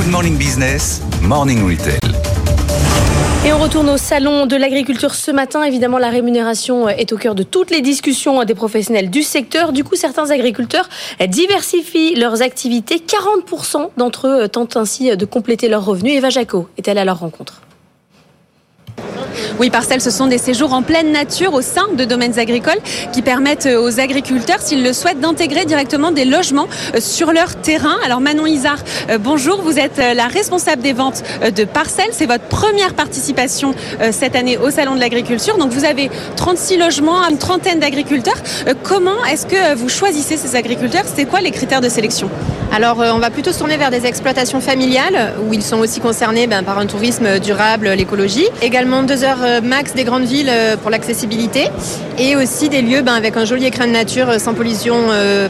Good Morning Business, Morning Retail. Et on retourne au salon de l'agriculture ce matin. Évidemment, la rémunération est au cœur de toutes les discussions des professionnels du secteur. Du coup, certains agriculteurs diversifient leurs activités. 40% d'entre eux tentent ainsi de compléter leurs revenus. Eva Jaco est allée à leur rencontre. Oui, parcelles, ce sont des séjours en pleine nature au sein de domaines agricoles qui permettent aux agriculteurs, s'ils le souhaitent, d'intégrer directement des logements euh, sur leur terrain. Alors Manon Isard, euh, bonjour, vous êtes euh, la responsable des ventes de parcelles. C'est votre première participation cette année au Salon de l'agriculture. Donc vous avez 36 logements, une trentaine d'agriculteurs. Comment est-ce que vous choisissez ces agriculteurs? C'est quoi les critères de sélection? Alors, on va plutôt se tourner vers des exploitations familiales où ils sont aussi concernés ben, par un tourisme durable, l'écologie. Également deux heures euh, max des grandes villes euh, pour l'accessibilité et aussi des lieux ben, avec un joli écran de nature euh, sans pollution,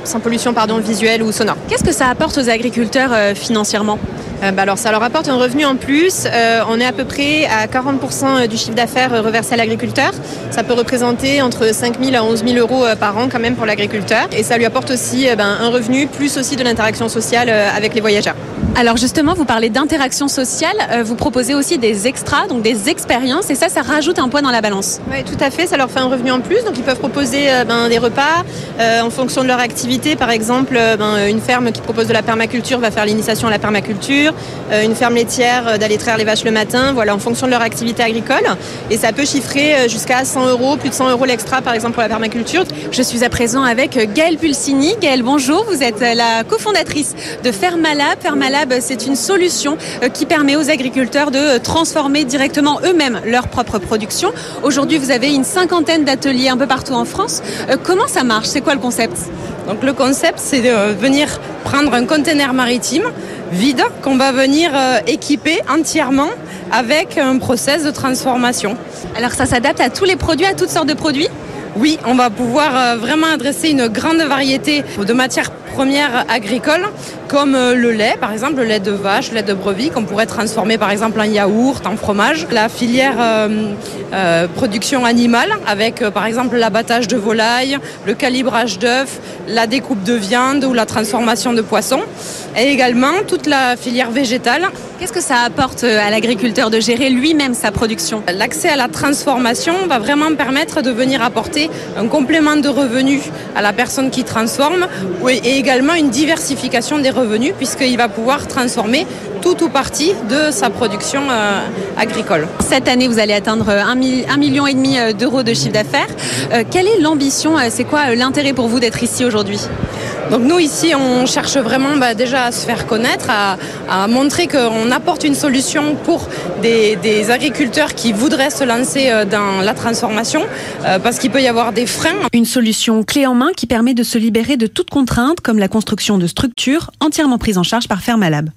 sans pollution pardon, visuelle ou sonore. Qu'est-ce que ça apporte aux agriculteurs financièrement? Ben, alors ça leur apporte un revenu en plus. on est à peu près à 40% du chiffre d'affaires reversé à l'agriculteur. Ça peut représenter entre 5 000 à 11 000 euros par an quand même pour l'agriculteur. Et ça lui apporte aussi ben, un revenu plus aussi de l'interaction sociale avec les voyageurs. Alors justement, vous parlez d'interaction sociale, euh, vous proposez aussi des extras, donc des expériences, et ça, ça rajoute un poids dans la balance. Oui, tout à fait, ça leur fait un revenu en plus, donc ils peuvent proposer euh, ben, des repas euh, en fonction de leur activité. Par exemple, ben, une ferme qui propose de la permaculture va faire l'initiation à la permaculture, une ferme laitière d'aller traire les vaches le matin, voilà, en fonction de leur activité agricole. Et ça peut chiffrer jusqu'à 100 euros, plus de 100 euros l'extra, par exemple, pour la permaculture. Je suis à présent avec Gaëlle Pulsini. Gaëlle, bonjour, vous êtes la cofondatrice de Fermalab. C'est une solution euh, qui permet aux agriculteurs de euh, transformer directement eux-mêmes leur propre production. Aujourd'hui, vous avez une cinquantaine d'ateliers un peu partout en France. Euh, comment ça marche? C'est quoi le concept? Donc le concept, c'est de venir prendre un conteneur maritime vide qu'on va venir équiper entièrement avec un process de transformation. Alors ça s'adapte à tous les produits, à toutes sortes de produits? Oui, on va pouvoir vraiment adresser une grande variété de matières premières agricoles comme euh, le lait, par exemple, le lait de vache, le lait de brebis, qu'on pourrait transformer par exemple en yaourt, en fromage. La filière euh, euh, production animale, avec par exemple l'abattage de volailles, le calibrage d'œufs, la découpe de viande ou la transformation de poissons. Et également toute la filière végétale. Qu'est-ce que ça apporte à l'agriculteur de gérer lui-même sa production? L'accès à la transformation va vraiment permettre de venir apporter un complément de revenus à la personne qui transforme et également une diversification des revenus revenu puisqu'il va pouvoir transformer tout ou partie de sa production euh, agricole. Cette année, vous allez atteindre un, million et demi euh, d'euros de chiffre d'affaires. Euh, quelle est l'ambition C'est quoi l'intérêt pour vous d'être ici aujourd'hui? Donc nous ici, on cherche vraiment bah, déjà à se faire connaître, à, montrer qu'on apporte une solution pour des, agriculteurs qui voudraient se lancer dans la transformation, parce qu'il peut y avoir des freins. Une solution clé en main qui permet de se libérer de toute contrainte, comme la construction de structures entièrement prises en charge par Fermalab.